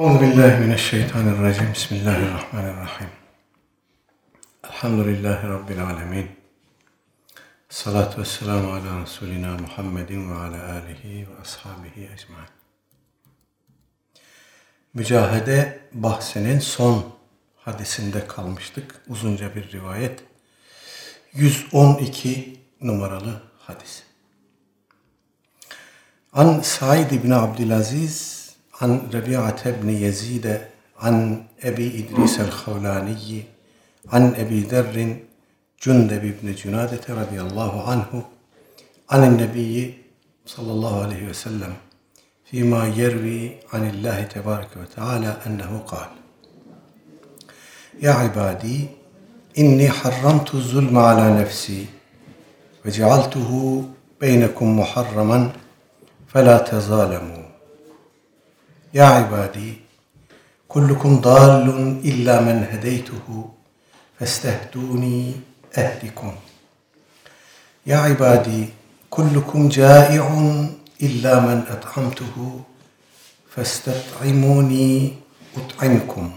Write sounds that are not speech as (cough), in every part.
Euzu billahi mineşşeytanirracim. Bismillahirrahmanirrahim. Elhamdülillahi rabbil alamin. Salatu vesselamu ala Resulina Muhammedin ve ala alihi ve ashabihi ecmaîn. Mücahede bahsinin son hadisinde kalmıştık. Uzunca bir rivayet. 112 numaralı hadis. An Said ibn Abdülaziz an Rabi'at ibn Yazid an Ebi İdris el-Havlani an Ebi Derrin Cündeb ibn Cünadete radıyallahu anhu an Nebiyyi sallallahu aleyhi ve sellem فيما يروي عن الله تبارك وتعالى أنه قال يا عبادي إني حرمت الظلم على نفسي وجعلته بينكم محرما فلا تظالموا يا عبادي كلكم ضال إلا من هديته فاستهدوني أهدكم. يا عبادي كلكم جائع إلا من أطعمته فاستطعموني أطعمكم.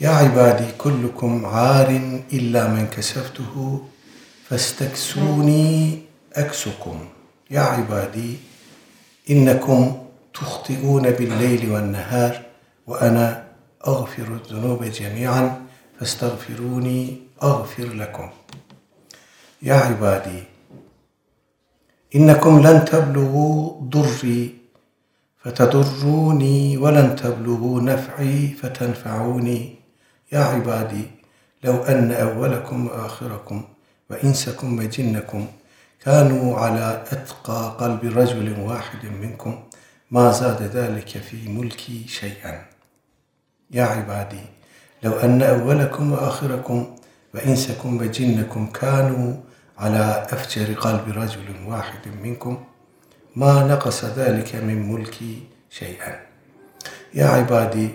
يا عبادي كلكم عار إلا من كسفته فاستكسوني أكسكم. يا عبادي إنكم تخطئون بالليل والنهار وأنا أغفر الذنوب جميعا فاستغفروني أغفر لكم. يا عبادي إنكم لن تبلغوا ضري فتضروني ولن تبلغوا نفعي فتنفعوني. يا عبادي لو أن أولكم وآخركم وإنسكم وجنكم كانوا على أتقى قلب رجل واحد منكم ما زاد ذلك في ملكي شيئا. يا عبادي لو أن أولكم وآخركم وإنسكم وجنكم كانوا على أفجر قلب رجل واحد منكم ما نقص ذلك من ملكي شيئا. يا عبادي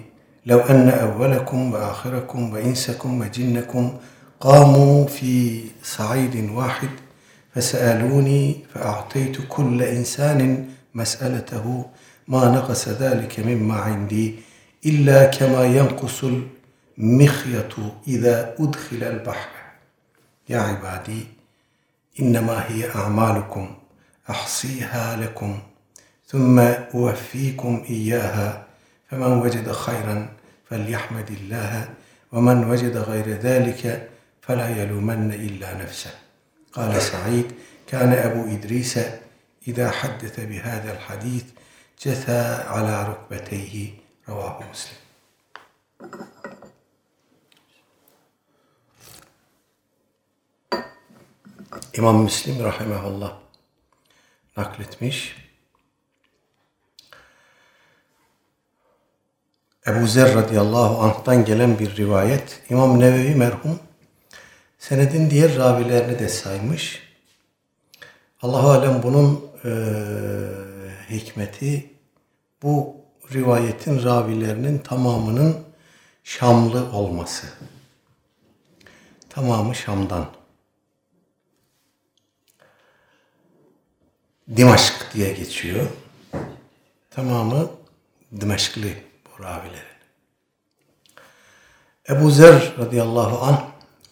لو أن أولكم وآخركم وإنسكم وجنكم قاموا في صعيد واحد فسألوني فأعطيت كل إنسان مسألته ما نقص ذلك مما عندي إلا كما ينقص المخيط إذا أدخل البحر. يا عبادي إنما هي أعمالكم أحصيها لكم ثم أوفيكم إياها. فمن وجد خيرا فليحمد الله ومن وجد غير ذلك فلا يلومن إلا نفسه. قال سعيد كان أبو إدريس إذا حدث بهذا الحديث cesa ala rukbeteyhi revahu muslim. İmam Müslim rahimahullah nakletmiş. Ebu Zer radıyallahu anh'tan gelen bir rivayet. İmam Nevevi merhum senedin diğer ravilerini de saymış. Allah alem bunun e, hikmeti bu rivayetin ravilerinin tamamının Şamlı olması. Tamamı Şam'dan. Dimaşk diye geçiyor. Tamamı Dimaşklı bu ravilerin. Ebu Zer radıyallahu anh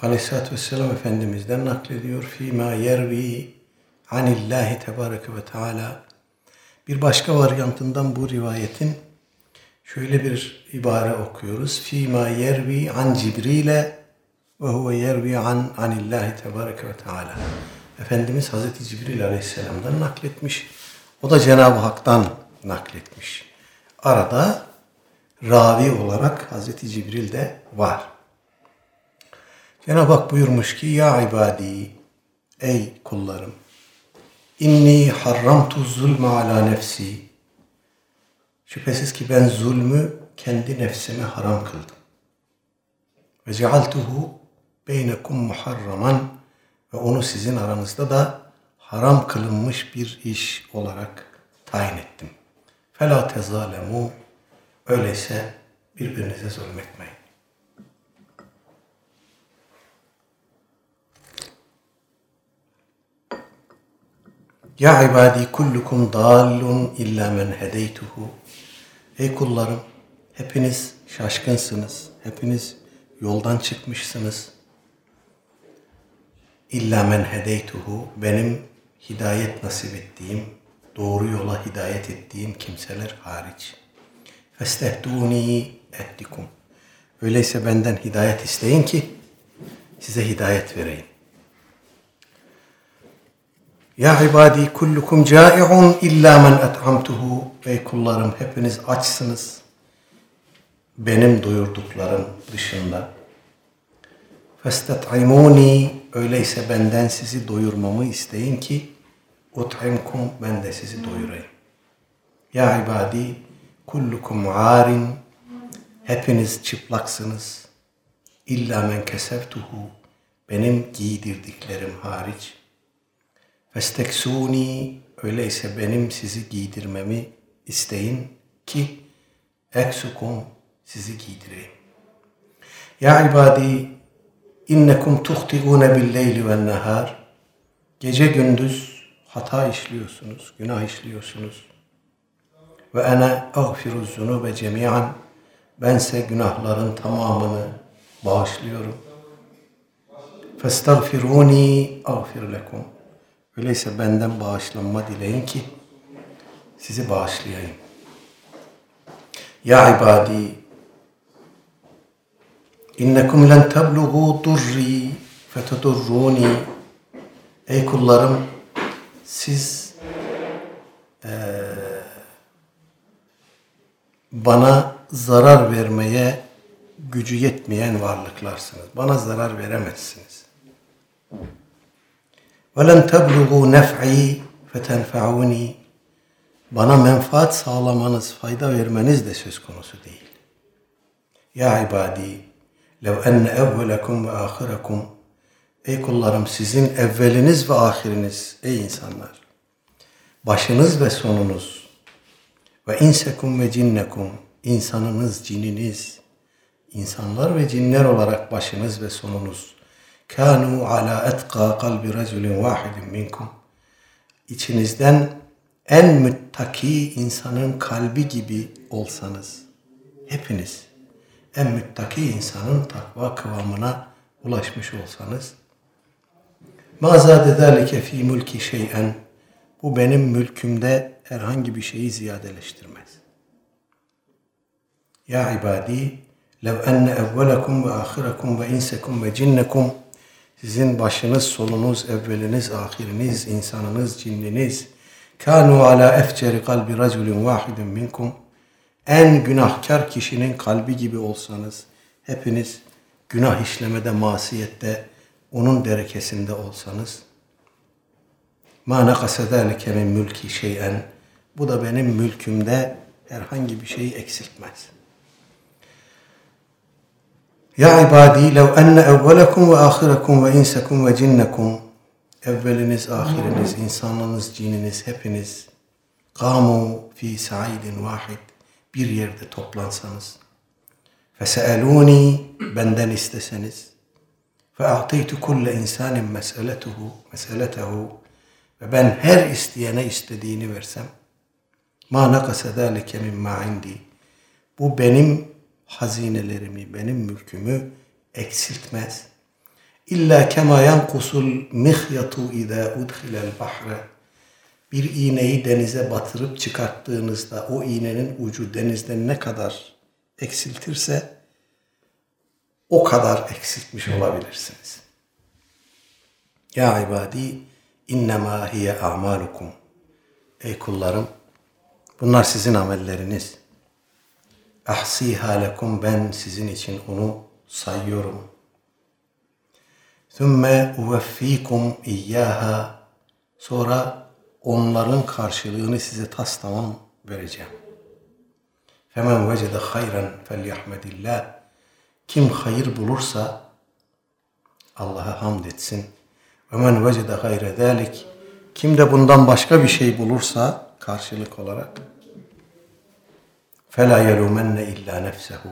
aleyhissalatü vesselam Efendimiz'den naklediyor. Fîmâ yervi anillahi tebareke ve teala bir başka varyantından bu rivayetin şöyle bir ibare okuyoruz. Fîmâ yervi an Cibril'e ve huve yervi an anillahi tebareke ve teala. Efendimiz Hazreti Cibril Aleyhisselam'dan nakletmiş. O da Cenab-ı Hak'tan nakletmiş. Arada ravi olarak Hazreti Cibril de var. Cenab-ı Hak buyurmuş ki Ya ibadi ey kullarım inni harramtu zulme ala nefsi şüphesiz ki ben zulmü kendi nefsime haram kıldım. Ve cealtuhu beynekum muharraman ve onu sizin aranızda da haram kılınmış bir iş olarak tayin ettim. Fela tezalemu öyleyse birbirinize zulmetmeyin. Ya ibadi kullukum dallun illa men hedeytuhu Ey kullarım, hepiniz şaşkınsınız. Hepiniz yoldan çıkmışsınız. İlla men hedeytuhu, benim hidayet nasip ettiğim, doğru yola hidayet ettiğim kimseler hariç. Festehduni ehdikum. Öyleyse benden hidayet isteyin ki size hidayet vereyim. Ya ibadi kullukum cai'un illa men et'amtuhu. Ey kullarım hepiniz açsınız. Benim doyurduklarım dışında. Festet'imuni. Öyleyse benden sizi doyurmamı isteyin ki ut'imkum ben de sizi doyurayım. Ya ibadi kullukum arin. Hepiniz çıplaksınız. İlla men kesevtuhu. Benim giydirdiklerim hariç. Festeksuni öyleyse benim sizi giydirmemi isteyin ki eksukum sizi giydireyim. Ya ibadi innekum tuhti'une bil leyli ve nehar gece gündüz hata işliyorsunuz, günah işliyorsunuz. Ve ana agfiru zunube cemiyan bense günahların tamamını bağışlıyorum. Festagfiruni agfir lekum Öyleyse benden bağışlanma dileyin ki sizi bağışlayayım. Ya ibadi innekum len teblughu durri fetedurruni Ey kullarım siz e, bana zarar vermeye gücü yetmeyen varlıklarsınız. Bana zarar veremezsiniz. وَلَنْ تَبْلُغُوا نَفْعِي فَتَنْفَعُونِي Bana menfaat sağlamanız, fayda vermeniz de söz konusu değil. Ya ibadi, lev enne evvelekum ve ahirakum Ey kullarım sizin evveliniz ve ahiriniz, ey insanlar. Başınız ve sonunuz ve insekum ve cinnekum, insanınız, cininiz, insanlar ve cinler olarak başınız ve sonunuz kanu ala etqa kalbi raculin vahidin minkum. İçinizden en müttaki insanın kalbi gibi olsanız, hepiniz en müttaki insanın takva kıvamına ulaşmış olsanız, ma zade zalike fi mulki şey'en, bu benim mülkümde herhangi bir şeyi ziyadeleştirmez. Ya ibadi, lev enne evvelakum ve ahirakum ve insekum ve cinnekum sizin başınız, solunuz, evveliniz, ahiriniz, insanınız, cinniniz kanu ala efceri kalbi raculin vahidin minkum. En günahkar kişinin kalbi gibi olsanız hepiniz günah işlemede, masiyette onun derekesinde olsanız. Ma nekase zâlike min mülki şeyen. Bu da benim mülkümde herhangi bir şeyi eksiltmez.'' Ya ibadi lev enne evvelekum ve ahirakum ve insekum ve cinnekum. Evveliniz, ahiriniz, insanınız, cininiz hepiniz kamu fi sa'idin vahid bir yerde toplansanız. Feseeluni benden isteseniz. Fe a'taytu kulle insanin meseletuhu meseletehu ve ben her isteyene istediğini versem. Ma nakase zâlike mimma indi. Bu benim hazinelerimi, benim mülkümü eksiltmez. İlla kema yankusul mihyatu ida udhilel bahre. Bir iğneyi denize batırıp çıkarttığınızda o iğnenin ucu denizden ne kadar eksiltirse o kadar eksiltmiş olabilirsiniz. Ya ibadi innema hiye amalukum. Ey kullarım bunlar sizin amelleriniz. Ahsiha lekum ben sizin için onu sayıyorum. Thumma uveffikum iyyaha sonra onların karşılığını size tas tamam vereceğim. Femen vecede hayran felyahmedillah kim hayır bulursa Allah'a hamd etsin. Ve men vecede gayre dalik kim de bundan başka bir şey bulursa karşılık olarak فَلَا يَلُومَنَّ illa nefsehu.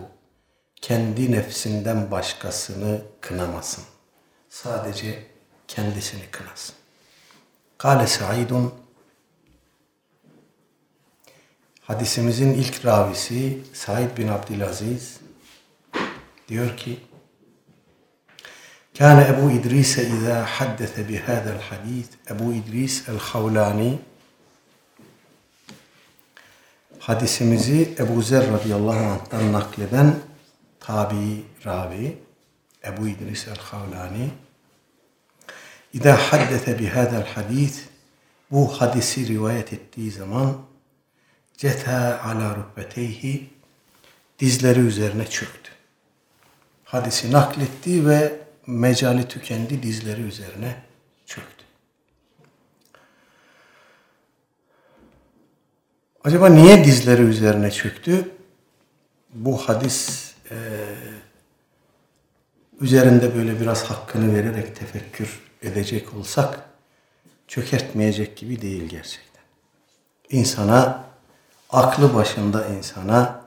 Kendi nefsinden başkasını kınamasın. Sadece kendisini kınasın. Kale Sa'idun Hadisimizin ilk ravisi Said bin Abdülaziz diyor ki كان أبو إدريس إذا حدث بهذا الحديث أبو إدريس الخولاني hadisimizi Ebu Zer radıyallahu anh'tan nakleden tabi ravi Ebu İdris el-Havlani İza haddete bihadel hadis bu hadisi rivayet ettiği zaman ceta ala rukbeteyhi dizleri üzerine çöktü. Hadisi nakletti ve mecali tükendi dizleri üzerine çöktü. Acaba niye dizleri üzerine çöktü? Bu hadis e, üzerinde böyle biraz hakkını vererek tefekkür edecek olsak çökertmeyecek gibi değil gerçekten. İnsana, aklı başında insana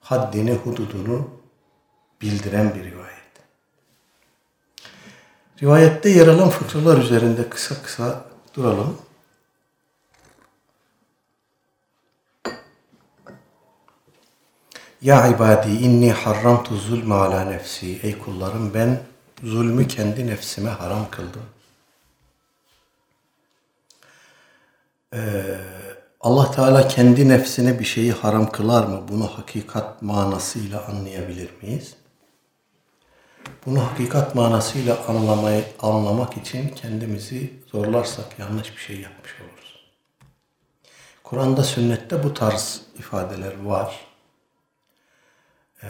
haddini, hududunu bildiren bir rivayet. Rivayette yer alan fıkralar üzerinde kısa kısa duralım. Ya ibadi inni harramtu zulme ala nefsi. Ey kullarım ben zulmü kendi nefsime haram kıldım. Ee, Allah Teala kendi nefsine bir şeyi haram kılar mı? Bunu hakikat manasıyla anlayabilir miyiz? Bunu hakikat manasıyla anlamayı, anlamak için kendimizi zorlarsak yanlış bir şey yapmış oluruz. Kur'an'da, sünnette bu tarz ifadeler var. Ee,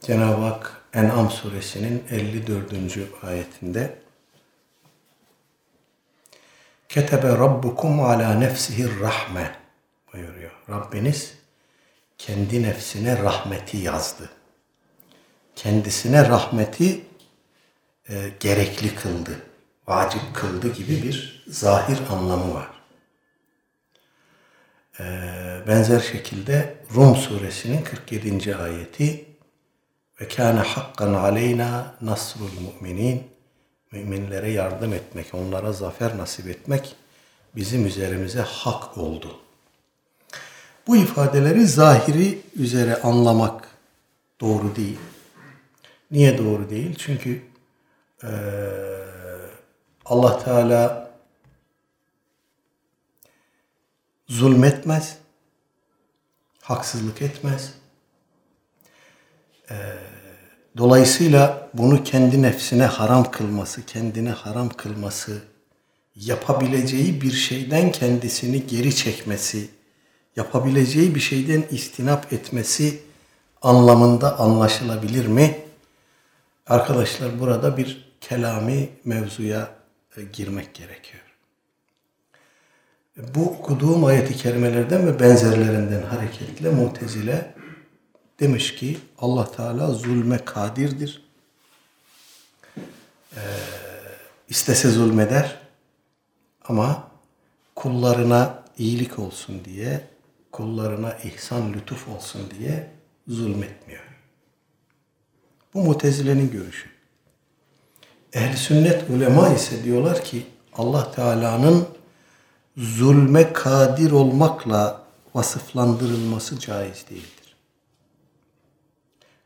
Cenab-ı Hak En'am suresinin 54. ayetinde Ketebe rabbukum ala nefsihi rahme buyuruyor. Rabbiniz kendi nefsine rahmeti yazdı. Kendisine rahmeti e, gerekli kıldı, vacip kıldı gibi bir zahir anlamı var. E, benzer şekilde Rum suresinin 47. ayeti ve kâne hakkan aleyna nasrul müminin müminlere yardım etmek, onlara zafer nasip etmek bizim üzerimize hak oldu. Bu ifadeleri zahiri üzere anlamak doğru değil. Niye doğru değil? Çünkü e, Allah Teala zulmetmez, haksızlık etmez. E, dolayısıyla bunu kendi nefsine haram kılması, kendine haram kılması, yapabileceği bir şeyden kendisini geri çekmesi, yapabileceği bir şeyden istinap etmesi anlamında anlaşılabilir mi? Arkadaşlar burada bir kelami mevzuya e, girmek gerekiyor. Bu okuduğum ayeti kerimelerden ve benzerlerinden hareketle Mutezile demiş ki Allah Teala zulme kadirdir. Ee, istese zulmeder ama kullarına iyilik olsun diye, kullarına ihsan lütuf olsun diye zulmetmiyor. Bu mutezilenin görüşü. Ehl-i sünnet ulema ise diyorlar ki Allah Teala'nın zulme kadir olmakla vasıflandırılması caiz değildir.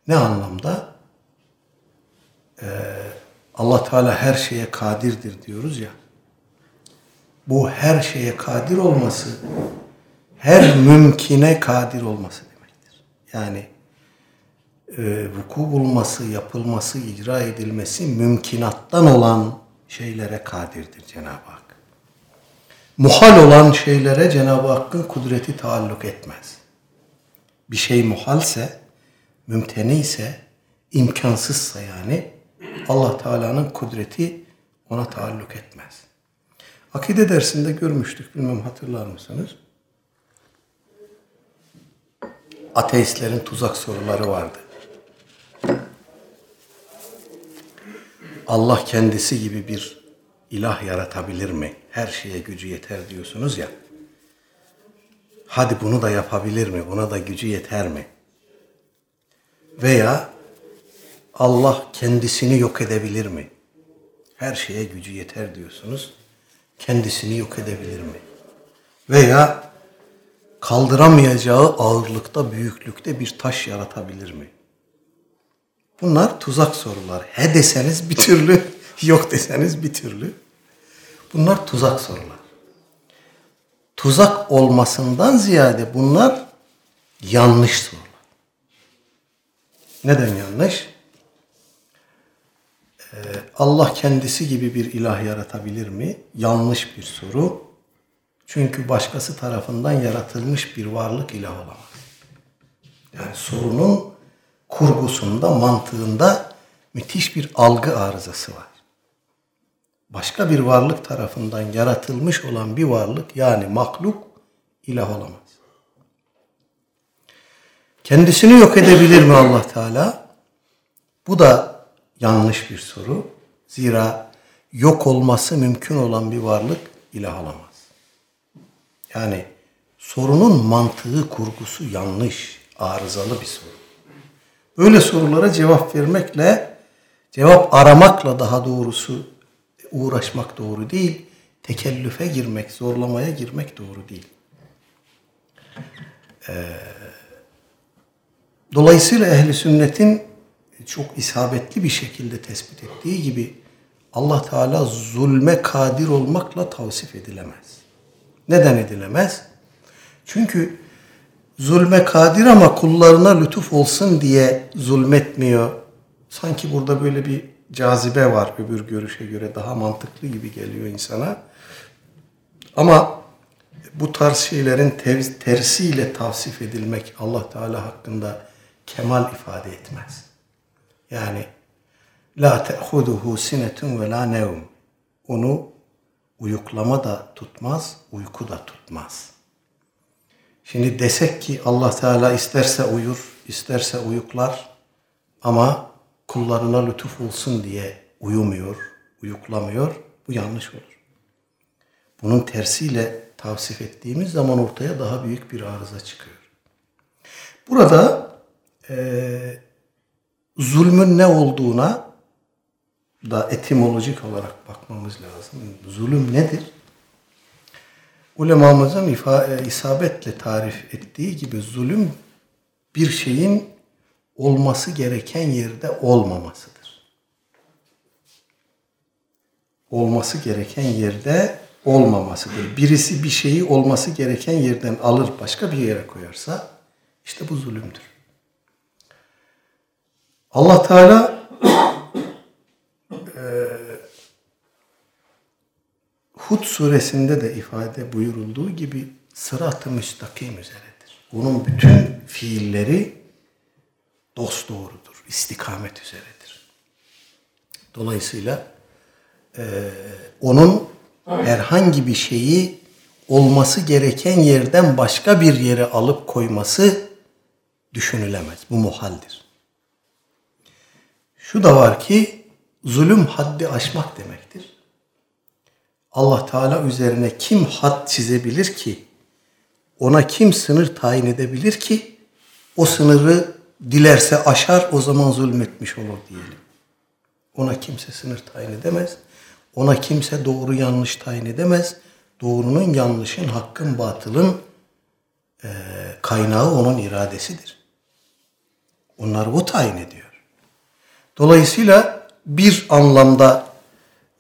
Ne anlamda? Ee, Allah Teala her şeye kadirdir diyoruz ya. Bu her şeye kadir olması, her mümkine kadir olması demektir. Yani e, vuku bulması, yapılması, icra edilmesi mümkinattan olan şeylere kadirdir Cenab-ı Hak. Muhal olan şeylere Cenab-ı Hakk'ın kudreti taalluk etmez. Bir şey muhalse, mümteni ise, imkansızsa yani Allah Teala'nın kudreti ona taalluk etmez. Akide dersinde görmüştük, bilmem hatırlar mısınız? Ateistlerin tuzak soruları vardı. Allah kendisi gibi bir ilah yaratabilir mi? Her şeye gücü yeter diyorsunuz ya. Hadi bunu da yapabilir mi? Buna da gücü yeter mi? Veya Allah kendisini yok edebilir mi? Her şeye gücü yeter diyorsunuz. Kendisini yok edebilir mi? Veya kaldıramayacağı ağırlıkta, büyüklükte bir taş yaratabilir mi? Bunlar tuzak sorular. He deseniz bir türlü, yok deseniz bir türlü. Bunlar tuzak sorular. Tuzak olmasından ziyade bunlar yanlış sorular. Neden yanlış? Ee, Allah kendisi gibi bir ilah yaratabilir mi? Yanlış bir soru. Çünkü başkası tarafından yaratılmış bir varlık ilah olamaz. Yani sorunun kurgusunda, mantığında müthiş bir algı arızası var. Başka bir varlık tarafından yaratılmış olan bir varlık yani mahluk ilah olamaz. Kendisini yok edebilir mi Allah Teala? Bu da yanlış bir soru. Zira yok olması mümkün olan bir varlık ilah olamaz. Yani sorunun mantığı, kurgusu yanlış, arızalı bir soru. Böyle sorulara cevap vermekle, cevap aramakla daha doğrusu uğraşmak doğru değil. Tekellüfe girmek, zorlamaya girmek doğru değil. Ee, dolayısıyla ehli sünnetin çok isabetli bir şekilde tespit ettiği gibi Allah Teala zulme kadir olmakla tavsif edilemez. Neden edilemez? Çünkü zulme kadir ama kullarına lütuf olsun diye zulmetmiyor. Sanki burada böyle bir cazibe var öbür görüşe göre daha mantıklı gibi geliyor insana. Ama bu tarz şeylerin tersiyle tavsif edilmek Allah Teala hakkında kemal ifade etmez. Yani la te'huduhu sinetun ve la nevm. Onu uyuklama da tutmaz, uyku da tutmaz. Şimdi desek ki Allah Teala isterse uyur, isterse uyuklar ama kullarına lütuf olsun diye uyumuyor, uyuklamıyor. Bu yanlış olur. Bunun tersiyle tavsif ettiğimiz zaman ortaya daha büyük bir arıza çıkıyor. Burada e, zulmün ne olduğuna da etimolojik olarak bakmamız lazım. Zulüm nedir? Ulemamızın ifa, isabetle tarif ettiği gibi zulüm bir şeyin olması gereken yerde olmamasıdır. Olması gereken yerde olmamasıdır. Birisi bir şeyi olması gereken yerden alır başka bir yere koyarsa işte bu zulümdür. Allah Teala Hud suresinde de ifade buyurulduğu gibi sırat-ı müstakim üzeredir. Onun bütün fiilleri dost doğrudur, istikamet üzeredir. Dolayısıyla e, onun herhangi bir şeyi olması gereken yerden başka bir yere alıp koyması düşünülemez. Bu muhaldir. Şu da var ki zulüm haddi aşmak demektir. Allah Teala üzerine kim had çizebilir ki? Ona kim sınır tayin edebilir ki? O sınırı dilerse aşar o zaman zulmetmiş olur diyelim. Ona kimse sınır tayin edemez. Ona kimse doğru yanlış tayin edemez. Doğrunun yanlışın, hakkın, batılın e, kaynağı onun iradesidir. Onları o tayin ediyor. Dolayısıyla bir anlamda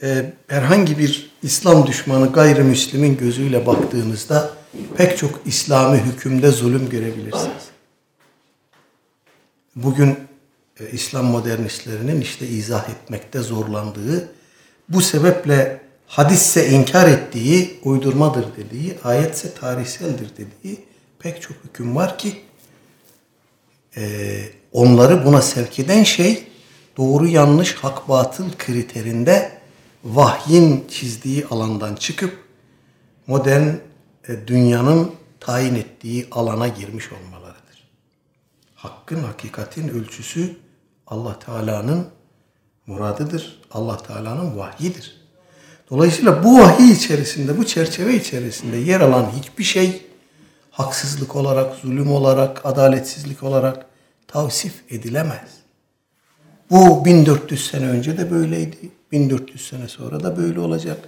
e, herhangi bir İslam düşmanı gayrimüslimin gözüyle baktığınızda pek çok İslami hükümde zulüm görebilirsiniz. Bugün e, İslam modernistlerinin işte izah etmekte zorlandığı, bu sebeple hadisse inkar ettiği, uydurmadır dediği, ayetse tarihseldir dediği pek çok hüküm var ki e, onları buna sevk eden şey doğru yanlış hak batıl kriterinde vahyin çizdiği alandan çıkıp modern e, dünyanın tayin ettiği alana girmiş olmalarıdır. Hakkın, hakikatin ölçüsü Allah Teala'nın muradıdır. Allah Teala'nın vahyidir. Dolayısıyla bu vahiy içerisinde, bu çerçeve içerisinde yer alan hiçbir şey haksızlık olarak, zulüm olarak, adaletsizlik olarak tavsif edilemez. Bu 1400 sene önce de böyleydi. 1400 sene sonra da böyle olacak.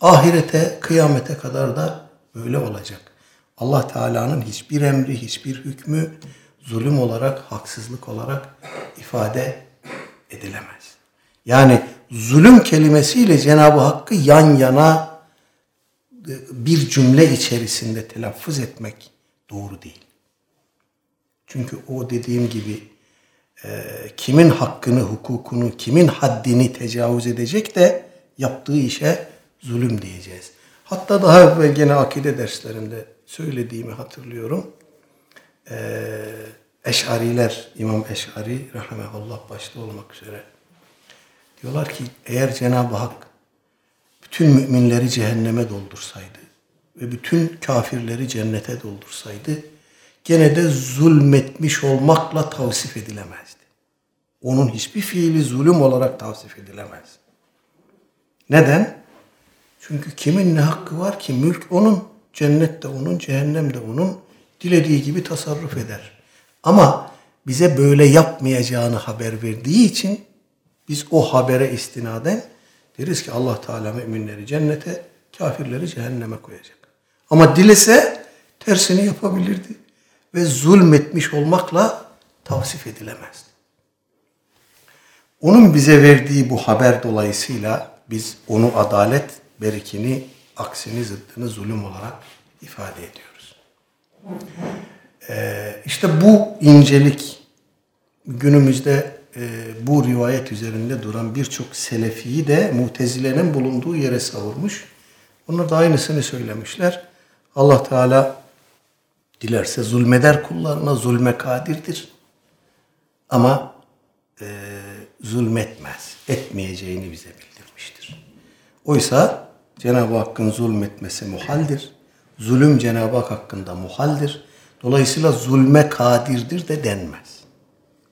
Ahirete, kıyamete kadar da böyle olacak. Allah Teala'nın hiçbir emri, hiçbir hükmü zulüm olarak, haksızlık olarak ifade edilemez. Yani zulüm kelimesiyle Cenab-ı Hakk'ı yan yana bir cümle içerisinde telaffuz etmek doğru değil. Çünkü o dediğim gibi e, kimin hakkını, hukukunu, kimin haddini tecavüz edecek de yaptığı işe zulüm diyeceğiz. Hatta daha evvel gene akide derslerinde söylediğimi hatırlıyorum. Ee, Eş'ariler, İmam Eş'ari rahmetullah başta olmak üzere diyorlar ki eğer Cenab-ı Hak bütün müminleri cehenneme doldursaydı ve bütün kafirleri cennete doldursaydı gene de zulmetmiş olmakla tavsif edilemezdi. Onun hiçbir fiili zulüm olarak tavsif edilemez. Neden? Çünkü kimin ne hakkı var ki? Mülk onun, cennet de onun, cehennem de onun. Dilediği gibi tasarruf eder. Ama bize böyle yapmayacağını haber verdiği için biz o habere istinaden deriz ki Allah Teala müminleri cennete, kafirleri cehenneme koyacak. Ama dilese tersini yapabilirdi ve zulmetmiş olmakla tavsif edilemezdi. Onun bize verdiği bu haber dolayısıyla biz onu adalet berikini, aksini, zıttını zulüm olarak ifade ediyoruz. Ee, işte bu incelik günümüzde e, bu rivayet üzerinde duran birçok selefiyi de mutezilenin bulunduğu yere savurmuş. Onlar da aynısını söylemişler. Allah Teala dilerse zulmeder kullarına zulme kadirdir. Ama e, zulmetmez. Etmeyeceğini bize bildirmiştir. Oysa Cenab-ı Hakk'ın zulmetmesi muhaldir. Zulüm Cenab-ı Hak hakkında muhaldir. Dolayısıyla zulme kadirdir de denmez.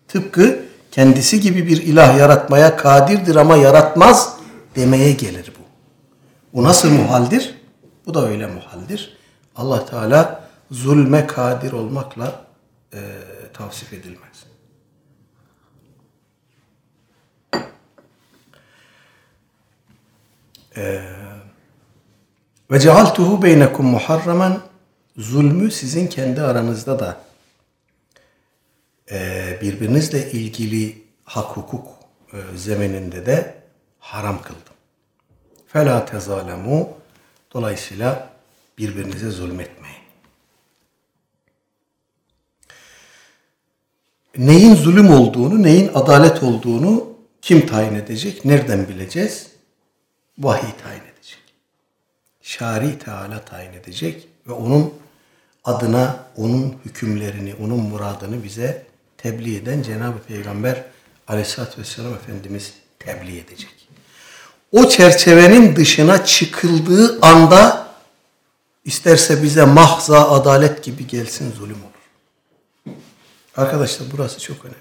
Tıpkı kendisi gibi bir ilah yaratmaya kadirdir ama yaratmaz demeye gelir bu. Bu nasıl muhaldir? Bu da öyle muhaldir. Allah Teala zulme kadir olmakla e, tavsif edilmez. Ve cealtuhu beynekum muharraman zulmü sizin kendi aranızda da birbirinizle ilgili hak hukuk zemininde de haram kıldım. Fela tezalemu dolayısıyla birbirinize zulmetmeyin. Neyin zulüm olduğunu, neyin adalet olduğunu kim tayin edecek? Nereden bileceğiz? Vahiy tayin edecek. Şari Teala tayin edecek ve onun adına onun hükümlerini, onun muradını bize tebliğ eden Cenab-ı Peygamber Aleyhisselatü Vesselam Efendimiz tebliğ edecek. O çerçevenin dışına çıkıldığı anda isterse bize mahza adalet gibi gelsin zulüm olur. Arkadaşlar burası çok önemli.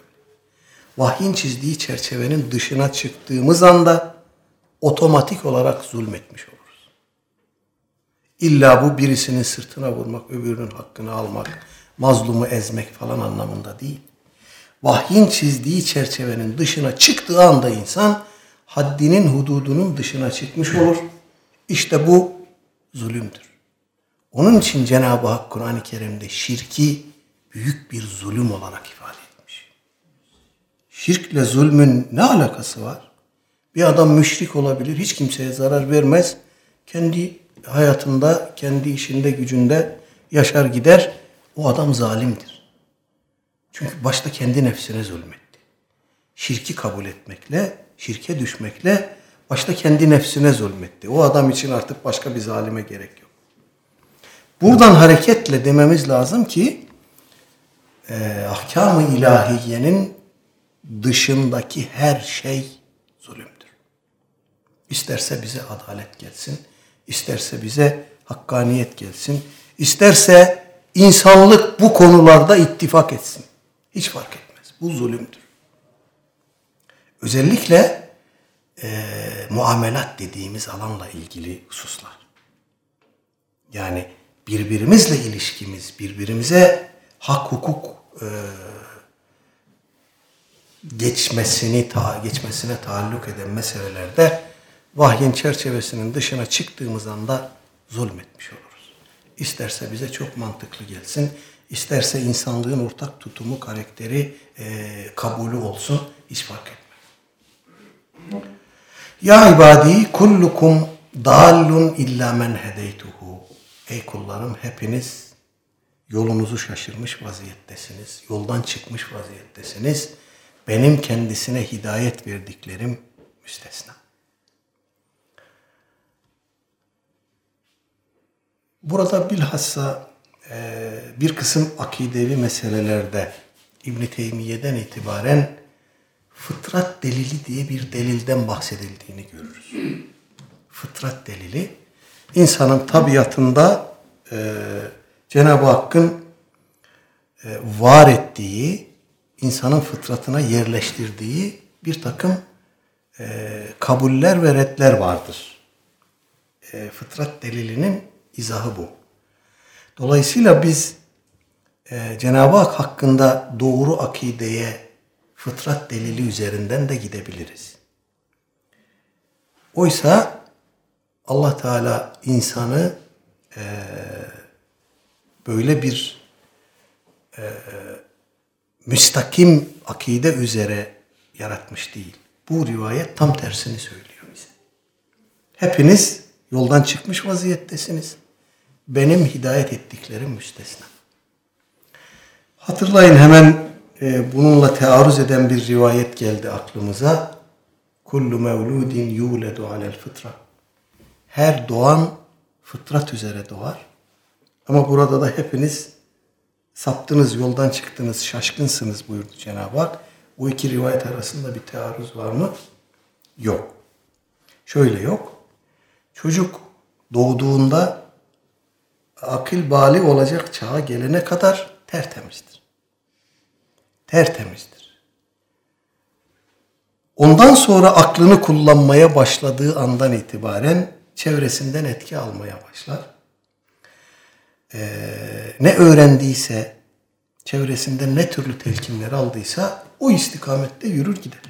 Vahyin çizdiği çerçevenin dışına çıktığımız anda otomatik olarak zulmetmiş oluruz. İlla bu birisinin sırtına vurmak, öbürünün hakkını almak, mazlumu ezmek falan anlamında değil. Vahyin çizdiği çerçevenin dışına çıktığı anda insan haddinin hududunun dışına çıkmış olur. İşte bu zulümdür. Onun için Cenab-ı Hak Kur'an-ı Kerim'de şirki büyük bir zulüm olarak ifade etmiş. Şirkle zulmün ne alakası var? Bir adam müşrik olabilir, hiç kimseye zarar vermez. Kendi hayatında, kendi işinde, gücünde yaşar gider. O adam zalimdir. Çünkü başta kendi nefsine zulmetti. Şirki kabul etmekle, şirke düşmekle başta kendi nefsine zulmetti. O adam için artık başka bir zalime gerek yok. Buradan hareketle dememiz lazım ki e, ahkam-ı ilahiyenin dışındaki her şey zulümdür. İsterse bize adalet gelsin, isterse bize hakkaniyet gelsin, isterse insanlık bu konularda ittifak etsin. Hiç fark etmez. Bu zulümdür. Özellikle e, muamelat dediğimiz alanla ilgili hususlar. Yani birbirimizle ilişkimiz, birbirimize hak hukuk e, geçmesini ta, geçmesine taalluk eden meselelerde vahyin çerçevesinin dışına çıktığımız anda zulmetmiş oluruz. isterse bize çok mantıklı gelsin, isterse insanlığın ortak tutumu, karakteri, e, kabulü olsun, hiç fark etmez. Ya ibadi kullukum dallun illa men hedeytuhu. Ey kullarım hepiniz yolunuzu şaşırmış vaziyettesiniz. Yoldan çıkmış vaziyettesiniz. Benim kendisine hidayet verdiklerim müstesna. Burada bilhassa e, bir kısım akidevi meselelerde İbn Teymiye'den itibaren fıtrat delili diye bir delilden bahsedildiğini görürüz. Fıtrat delili insanın tabiatında e, Cenab-ı Hakk'ın e, var ettiği, insanın fıtratına yerleştirdiği bir takım e, kabuller ve redler vardır. E, fıtrat delilinin izahı bu. Dolayısıyla biz e, Cenab-ı Hak hakkında doğru akideye fıtrat delili üzerinden de gidebiliriz. Oysa Allah Teala insanı e, böyle bir e, müstakim akide üzere yaratmış değil. Bu rivayet tam tersini söylüyor bize. Hepiniz yoldan çıkmış vaziyettesiniz. Benim hidayet ettiklerim müstesna. Hatırlayın hemen e, bununla tearruz eden bir rivayet geldi aklımıza. Kullu mevludin yuledu alel fıtra. Her doğan fıtrat üzere doğar. Ama burada da hepiniz saptınız, yoldan çıktınız, şaşkınsınız buyurdu Cenab-ı Hak. Bu iki rivayet arasında bir tearruz var mı? Yok. Şöyle yok. Çocuk doğduğunda akıl bali olacak çağa gelene kadar tertemizdir. Tertemizdir. Ondan sonra aklını kullanmaya başladığı andan itibaren çevresinden etki almaya başlar. Ee, ne öğrendiyse, çevresinden ne türlü telkinler aldıysa o istikamette yürür gider.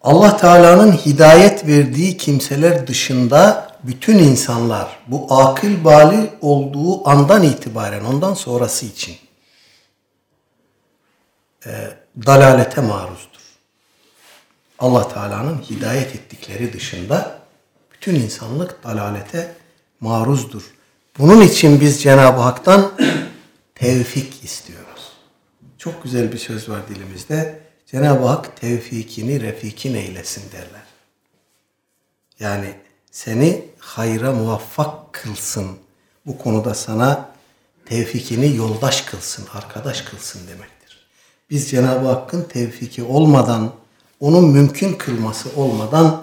Allah Teala'nın hidayet verdiği kimseler dışında bütün insanlar bu akıl bali olduğu andan itibaren ondan sonrası için e, dalalete maruzdur. Allah Teala'nın hidayet ettikleri dışında bütün insanlık dalalete maruzdur. Bunun için biz Cenab-ı Hak'tan tevfik istiyoruz. Çok güzel bir söz var dilimizde. Cenab-ı Hak tevfikini refikin eylesin derler. Yani seni hayra muvaffak kılsın. Bu konuda sana tevfikini yoldaş kılsın, arkadaş kılsın demektir. Biz Cenab-ı Hakk'ın tevfiki olmadan, onun mümkün kılması olmadan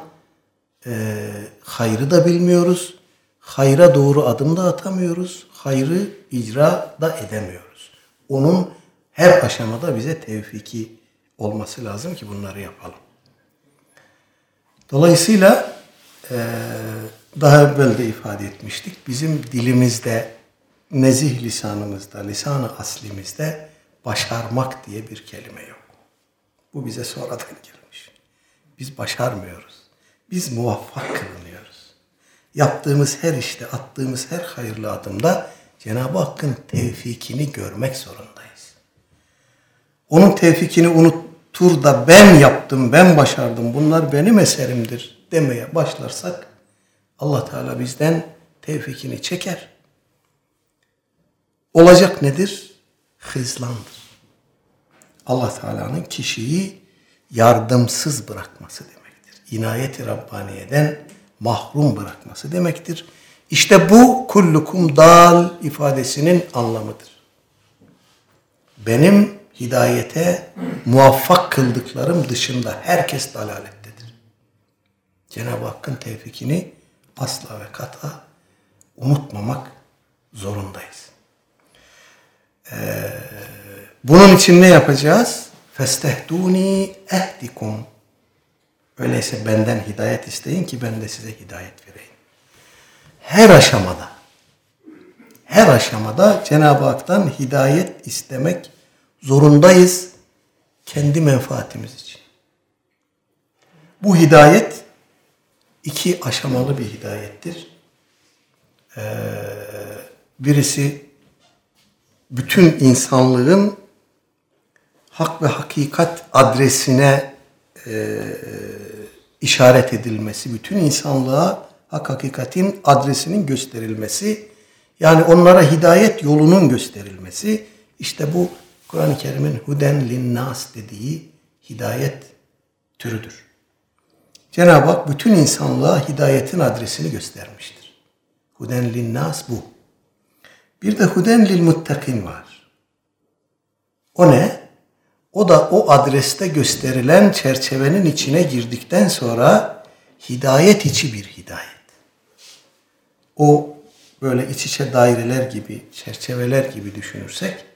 e, hayrı da bilmiyoruz. Hayra doğru adım da atamıyoruz. Hayrı icra da edemiyoruz. Onun her aşamada bize tevfiki olması lazım ki bunları yapalım. Dolayısıyla e, daha evvel de ifade etmiştik. Bizim dilimizde, nezih lisanımızda, lisanı aslimizde başarmak diye bir kelime yok. Bu bize sonradan gelmiş. Biz başarmıyoruz. Biz muvaffak kılınıyoruz. Yaptığımız her işte, attığımız her hayırlı adımda Cenab-ı Hakk'ın tevfikini görmek zorundayız. Onun tevfikini unutur da ben yaptım, ben başardım, bunlar benim eserimdir demeye başlarsak Allah Teala bizden tevfikini çeker. Olacak nedir? Hızlandır. Allah Teala'nın kişiyi yardımsız bırakması demektir. İnayet-i Rabbaniye'den mahrum bırakması demektir. İşte bu kullukum dal ifadesinin anlamıdır. Benim hidayete muvaffak kıldıklarım dışında herkes dalalettedir. Cenab-ı Hakk'ın tevfikini asla ve kata unutmamak zorundayız. Ee, bunun için ne yapacağız? Festehduni ehdikum. Öyleyse benden hidayet isteyin ki ben de size hidayet vereyim. Her aşamada, her aşamada Cenab-ı Hak'tan hidayet istemek zorundayız kendi menfaatimiz için. Bu hidayet iki aşamalı bir hidayettir. Ee, birisi bütün insanlığın hak ve hakikat adresine e, işaret edilmesi, bütün insanlığa hak hakikatin adresinin gösterilmesi, yani onlara hidayet yolunun gösterilmesi, işte bu Kur'an-ı Kerim'in huden linnas dediği hidayet türüdür. Cenab-ı Hak bütün insanlığa hidayetin adresini göstermiştir. Huden linnas bu. Bir de huden lil muttakin var. O ne? O da o adreste gösterilen çerçevenin içine girdikten sonra hidayet içi bir hidayet. O böyle iç içe daireler gibi, çerçeveler gibi düşünürsek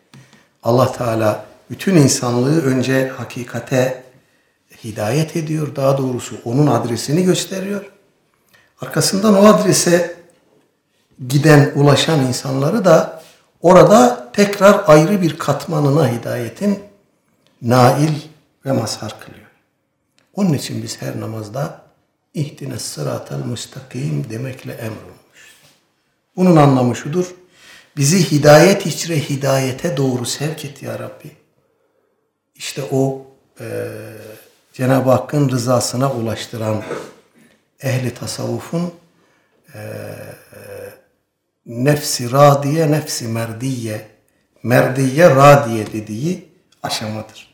Allah Teala bütün insanlığı önce hakikate hidayet ediyor. Daha doğrusu onun adresini gösteriyor. Arkasından o adrese giden, ulaşan insanları da orada tekrar ayrı bir katmanına hidayetin nail ve mazhar kılıyor. Onun için biz her namazda ihtine sıratel müstakim demekle emrolmuş. Bunun anlamı şudur. Bizi hidayet içre hidayete doğru sevk et ya Rabbi. İşte o e, Cenab-ı Hakk'ın rızasına ulaştıran ehli tasavvufun e, e, nefsi radiye, nefsi merdiye, merdiye radiye dediği aşamadır.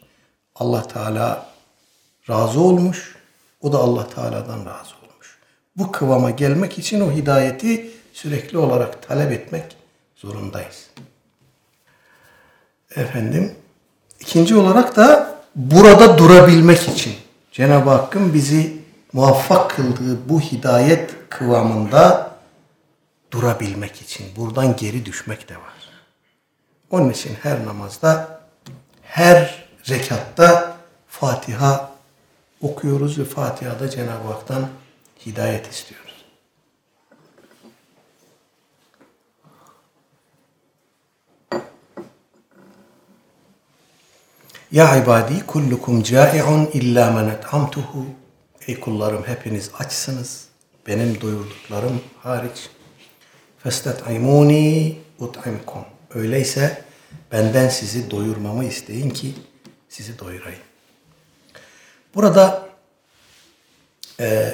Allah Teala razı olmuş, o da Allah Teala'dan razı olmuş. Bu kıvama gelmek için o hidayeti sürekli olarak talep etmek zorundayız. Efendim, ikinci olarak da burada durabilmek için Cenab-ı Hakk'ın bizi muvaffak kıldığı bu hidayet kıvamında durabilmek için buradan geri düşmek de var. Onun için her namazda, her rekatta Fatiha okuyoruz ve Fatiha'da Cenab-ı Hak'tan hidayet istiyoruz. Ya ibadi kullukum cai'un illa men et'amtuhu. Ey kullarım hepiniz açsınız. Benim doyurduklarım hariç. Festet'imuni ut'imkum. Öyleyse benden sizi doyurmamı isteyin ki sizi doyurayım. Burada e,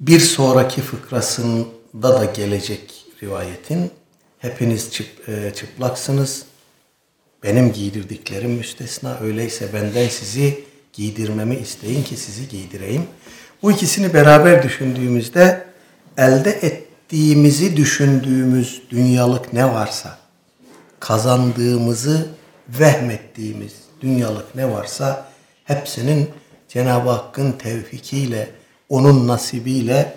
bir sonraki fıkrasında da gelecek rivayetin hepiniz çıp, e, çıplaksınız benim giydirdiklerim müstesna. Öyleyse benden sizi giydirmemi isteyin ki sizi giydireyim. Bu ikisini beraber düşündüğümüzde elde ettiğimizi düşündüğümüz dünyalık ne varsa, kazandığımızı vehmettiğimiz dünyalık ne varsa hepsinin Cenab-ı Hakk'ın tevfikiyle, onun nasibiyle,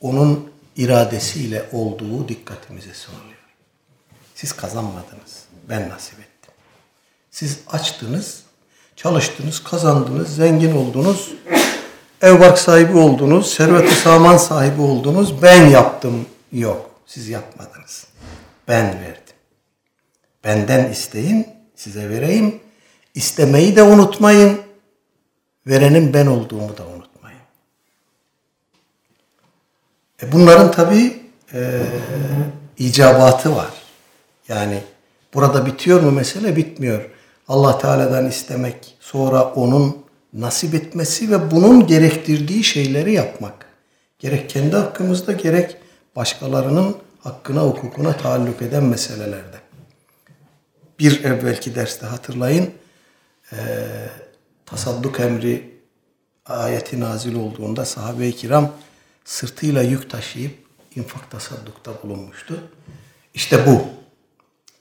onun iradesiyle olduğu dikkatimize sunuluyor. Siz kazanmadınız. Ben nasip ettim. Siz açtınız, çalıştınız, kazandınız, zengin oldunuz, ev bark sahibi oldunuz, servet-i saman sahibi oldunuz. Ben yaptım. Yok, siz yapmadınız. Ben verdim. Benden isteyin, size vereyim. İstemeyi de unutmayın. Verenin ben olduğumu da unutmayın. E bunların tabi e, icabatı var. Yani burada bitiyor mu mesele? Bitmiyor. Allah Teala'dan istemek, sonra onun nasip etmesi ve bunun gerektirdiği şeyleri yapmak. Gerek kendi hakkımızda gerek başkalarının hakkına, hukukuna taalluk eden meselelerde. Bir evvelki derste hatırlayın, e, tasadduk emri ayeti nazil olduğunda sahabe-i kiram sırtıyla yük taşıyıp infak tasaddukta bulunmuştu. İşte bu.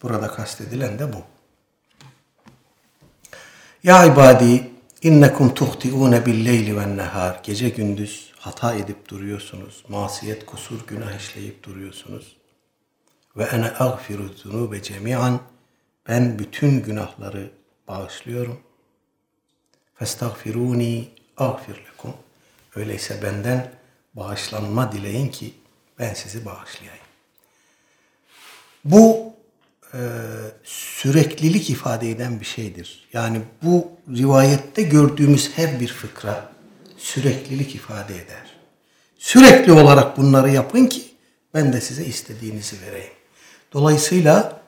Burada kastedilen de bu. Ya ibadi innekum tuhtiune bil leyli ve nehar. Gece gündüz hata edip duruyorsunuz. Masiyet, kusur, günah işleyip duruyorsunuz. Ve ene agfiru zunube cemi'an. Ben bütün günahları bağışlıyorum. Festagfiruni agfir lekum. Öyleyse benden bağışlanma dileyin ki ben sizi bağışlayayım. Bu e, süreklilik ifade eden bir şeydir. Yani bu rivayette gördüğümüz her bir fıkra süreklilik ifade eder. Sürekli olarak bunları yapın ki ben de size istediğinizi vereyim. Dolayısıyla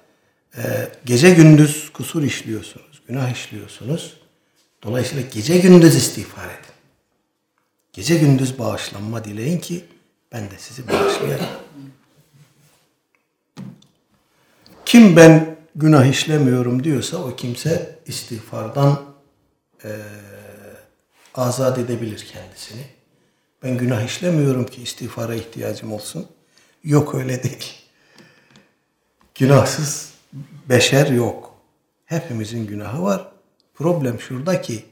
e, gece gündüz kusur işliyorsunuz, günah işliyorsunuz. Dolayısıyla gece gündüz istiğfar edin. Gece gündüz bağışlanma dileyin ki ben de sizi bağışlayayım. Kim ben günah işlemiyorum diyorsa o kimse istiğfardan e, azat edebilir kendisini. Ben günah işlemiyorum ki istiğfara ihtiyacım olsun. Yok öyle değil. Günahsız beşer yok. Hepimizin günahı var. Problem şurada ki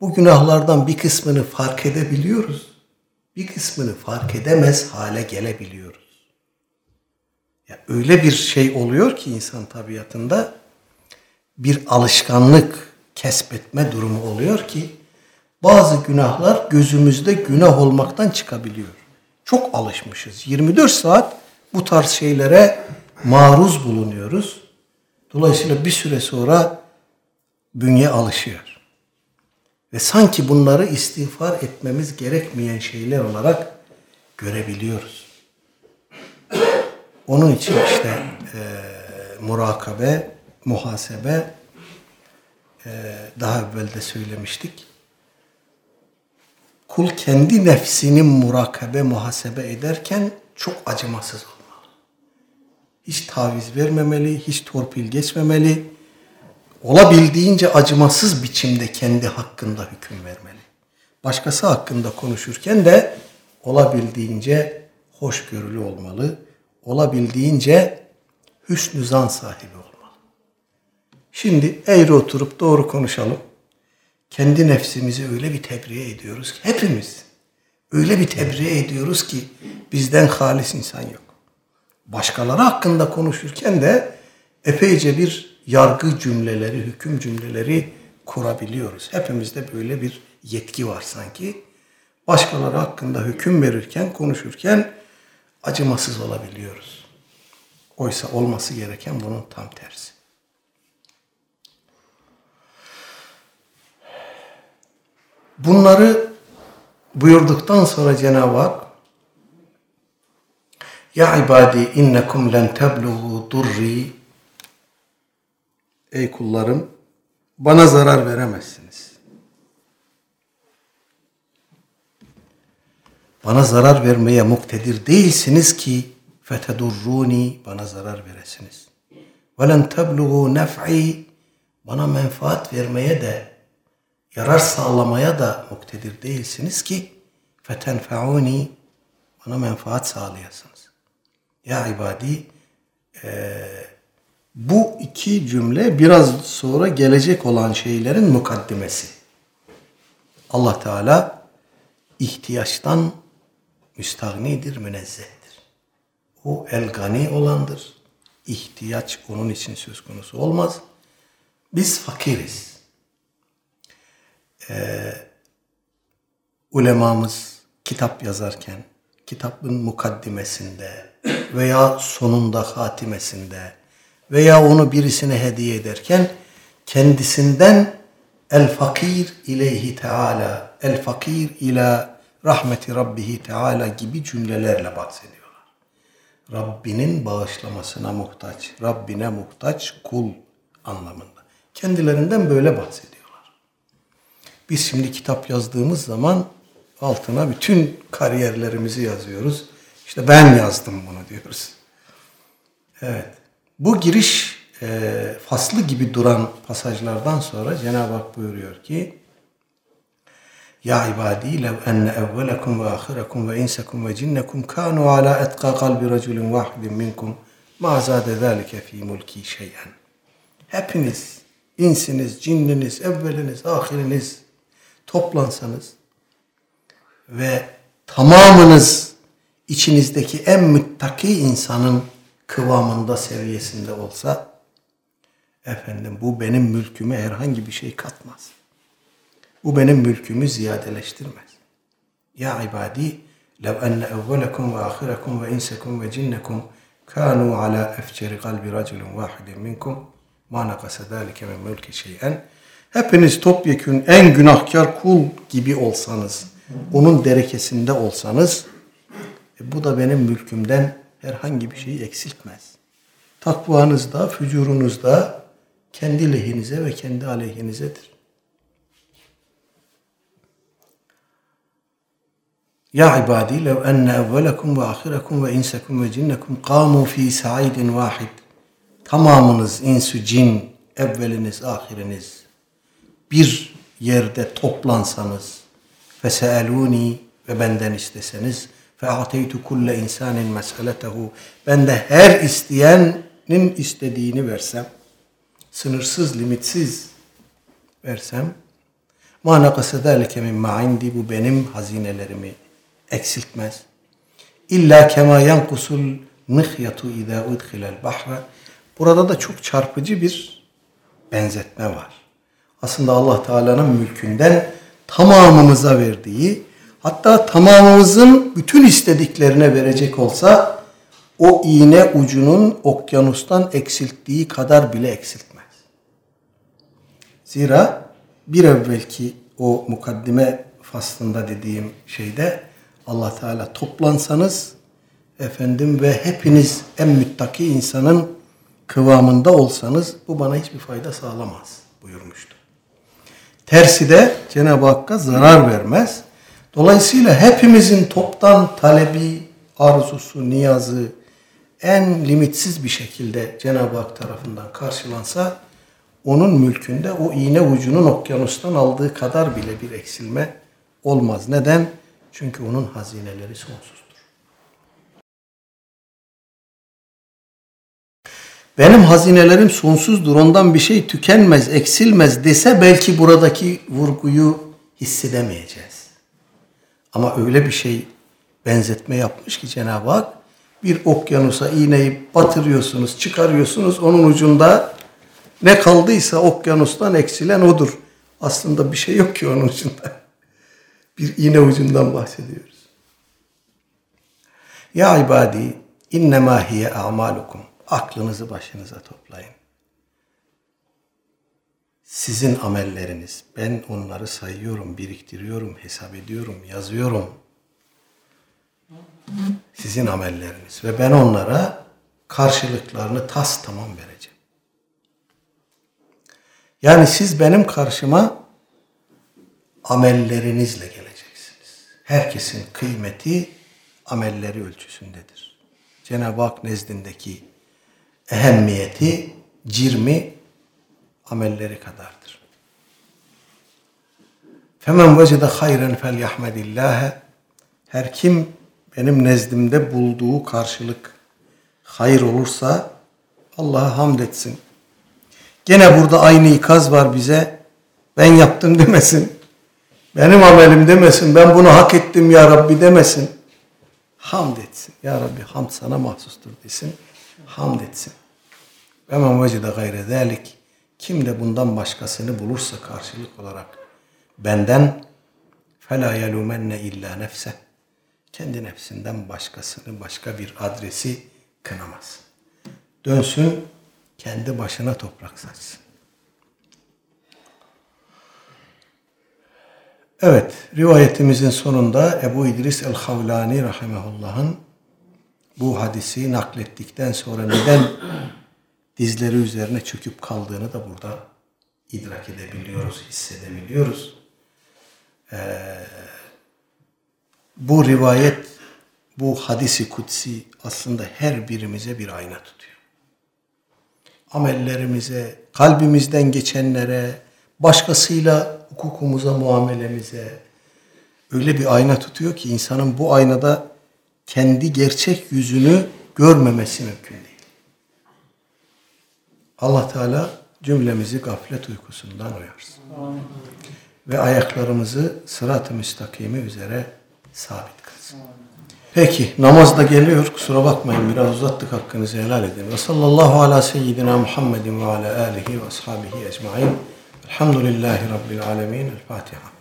bu günahlardan bir kısmını fark edebiliyoruz. Bir kısmını fark edemez hale gelebiliyoruz. Ya öyle bir şey oluyor ki insan tabiatında bir alışkanlık kesbetme durumu oluyor ki bazı günahlar gözümüzde günah olmaktan çıkabiliyor. Çok alışmışız. 24 saat bu tarz şeylere maruz bulunuyoruz. Dolayısıyla bir süre sonra bünye alışıyor. Ve sanki bunları istiğfar etmemiz gerekmeyen şeyler olarak görebiliyoruz. Onun için işte e, murakabe, muhasebe e, daha evvel de söylemiştik. Kul kendi nefsini murakabe, muhasebe ederken çok acımasız olmalı. Hiç taviz vermemeli, hiç torpil geçmemeli. Olabildiğince acımasız biçimde kendi hakkında hüküm vermeli. Başkası hakkında konuşurken de olabildiğince hoşgörülü olmalı. Olabildiğince hüsnü zan sahibi olmalı. Şimdi eğri oturup doğru konuşalım kendi nefsimizi öyle bir tebriğe ediyoruz ki hepimiz öyle bir tebriğe ediyoruz ki bizden halis insan yok. Başkaları hakkında konuşurken de epeyce bir yargı cümleleri, hüküm cümleleri kurabiliyoruz. Hepimizde böyle bir yetki var sanki. Başkaları hakkında hüküm verirken, konuşurken acımasız olabiliyoruz. Oysa olması gereken bunun tam tersi. Bunları buyurduktan sonra Cenab-ı Hak Ya ibadi innekum len tebluğu durri Ey kullarım bana zarar veremezsiniz. Bana zarar vermeye muktedir değilsiniz ki fetedurruni bana zarar veresiniz. Ve len tebluğu nef'i bana menfaat vermeye de yarar sağlamaya da muktedir değilsiniz ki fetenfeuni bana menfaat sağlayasınız. Ya ibadi e, bu iki cümle biraz sonra gelecek olan şeylerin mukaddimesi. Allah Teala ihtiyaçtan müstahnidir, münezzehtir. O el gani olandır. İhtiyaç onun için söz konusu olmaz. Biz fakiriz e, ulemamız kitap yazarken kitabın mukaddimesinde veya sonunda hatimesinde veya onu birisine hediye ederken kendisinden el fakir ileyhi teala el fakir ila rahmeti rabbihi teala gibi cümlelerle bahsediyorlar. Rabbinin bağışlamasına muhtaç, Rabbine muhtaç kul anlamında. Kendilerinden böyle bahsediyor. Biz şimdi kitap yazdığımız zaman altına bütün kariyerlerimizi yazıyoruz. İşte ben yazdım bunu diyoruz. Evet. Bu giriş e, faslı gibi duran pasajlardan sonra Cenab-ı Hak buyuruyor ki Ya ibadi lev enne evvelekum ve ahirakum ve insekum ve cinnekum kanu ala etqa kalbi raculun vahidin minkum ma zade zâlike fî mulki şeyen. Hepiniz, insiniz, cinniniz, evveliniz, ahiriniz, toplansanız ve tamamınız içinizdeki en müttaki insanın kıvamında, seviyesinde olsa efendim bu benim mülküme herhangi bir şey katmaz. Bu benim mülkümü ziyadeleştirmez. Ya ibadi lev enne evvelekum ve ahirakum ve insekum ve cinnekum kanu ala efceri kalbi raculun vahidin minkum ma nakasa zâlike min mülki şey'en hepiniz topyekün en günahkar kul gibi olsanız, onun derekesinde olsanız E bu da benim mülkümden herhangi bir şeyi eksiltmez. Takvanızda, fücurunuzda kendi lehinize ve kendi aleyhinizedir. Enne evvelakum ve ahirakum ve insakum ve cinnekum kamu fi sa'idin vahid. Tamamınız insü cin, evveliniz, ahiriniz bir yerde toplansanız feseeluni ve benden isteseniz fe kulle insanin meseletehu ben de her isteyenin istediğini versem sınırsız, limitsiz versem ma nakase zâlike mimma bu benim hazinelerimi eksiltmez. İlla kema yankusul mihyatu izâ udkhilel bahre. Burada da çok çarpıcı bir benzetme var. Aslında Allah Teala'nın mülkünden tamamımıza verdiği, hatta tamamımızın bütün istediklerine verecek olsa o iğne ucunun okyanustan eksilttiği kadar bile eksiltmez. Zira bir evvelki o mukaddime faslında dediğim şeyde Allah Teala toplansanız efendim ve hepiniz en müttaki insanın kıvamında olsanız bu bana hiçbir fayda sağlamaz buyurmuştu. Tersi de Cenab-ı Hakk'a zarar vermez. Dolayısıyla hepimizin toptan talebi, arzusu, niyazı en limitsiz bir şekilde Cenab-ı Hak tarafından karşılansa onun mülkünde o iğne ucunun okyanustan aldığı kadar bile bir eksilme olmaz. Neden? Çünkü onun hazineleri sonsuzdur. Benim hazinelerim sonsuzdur, ondan bir şey tükenmez, eksilmez dese belki buradaki vurguyu hissedemeyeceğiz. Ama öyle bir şey benzetme yapmış ki Cenab-ı Hak bir okyanusa iğneyi batırıyorsunuz, çıkarıyorsunuz. Onun ucunda ne kaldıysa okyanustan eksilen odur. Aslında bir şey yok ki onun ucunda. Bir iğne ucundan bahsediyoruz. Ya ibadi innema hiye a'malukum. Aklınızı başınıza toplayın. Sizin amelleriniz. Ben onları sayıyorum, biriktiriyorum, hesap ediyorum, yazıyorum. Sizin amelleriniz. Ve ben onlara karşılıklarını tas tamam vereceğim. Yani siz benim karşıma amellerinizle geleceksiniz. Herkesin kıymeti amelleri ölçüsündedir. Cenab-ı Hak nezdindeki ehemmiyeti, cirmi amelleri kadardır. Femen vecede hayren fel yahmedillâhe her kim benim nezdimde bulduğu karşılık hayır olursa Allah'a hamd etsin. Gene burada aynı ikaz var bize. Ben yaptım demesin. Benim amelim demesin. Ben bunu hak ettim ya Rabbi demesin. Hamd etsin. Ya Rabbi hamd sana mahsustur desin. Hamd etsin. Ve men vecide gayre zalik. Kim de bundan başkasını bulursa karşılık olarak benden fela yelumenne illa nefse. Kendi nefsinden başkasını, başka bir adresi kınamaz. Dönsün, kendi başına toprak saçsın. Evet, rivayetimizin sonunda Ebu İdris el-Havlani rahimehullah'ın bu hadisi naklettikten sonra neden (clears throat) dizleri üzerine çöküp kaldığını da burada idrak edebiliyoruz, hissedebiliyoruz. Ee, bu rivayet, bu hadisi kutsi aslında her birimize bir ayna tutuyor. Amellerimize, kalbimizden geçenlere, başkasıyla hukukumuza, muamelemize öyle bir ayna tutuyor ki insanın bu aynada kendi gerçek yüzünü görmemesi mümkün değil. Allah Teala cümlemizi gaflet uykusundan uyarsın. Ve ayaklarımızı sırat-ı müstakimi üzere sabit kılsın. Peki namaz da geliyor. Kusura bakmayın biraz uzattık hakkınızı helal edin. Ve sallallahu ala seyyidina Muhammedin ve ala alihi ve ashabihi ecmain. Elhamdülillahi Rabbil alemin. El Fatiha.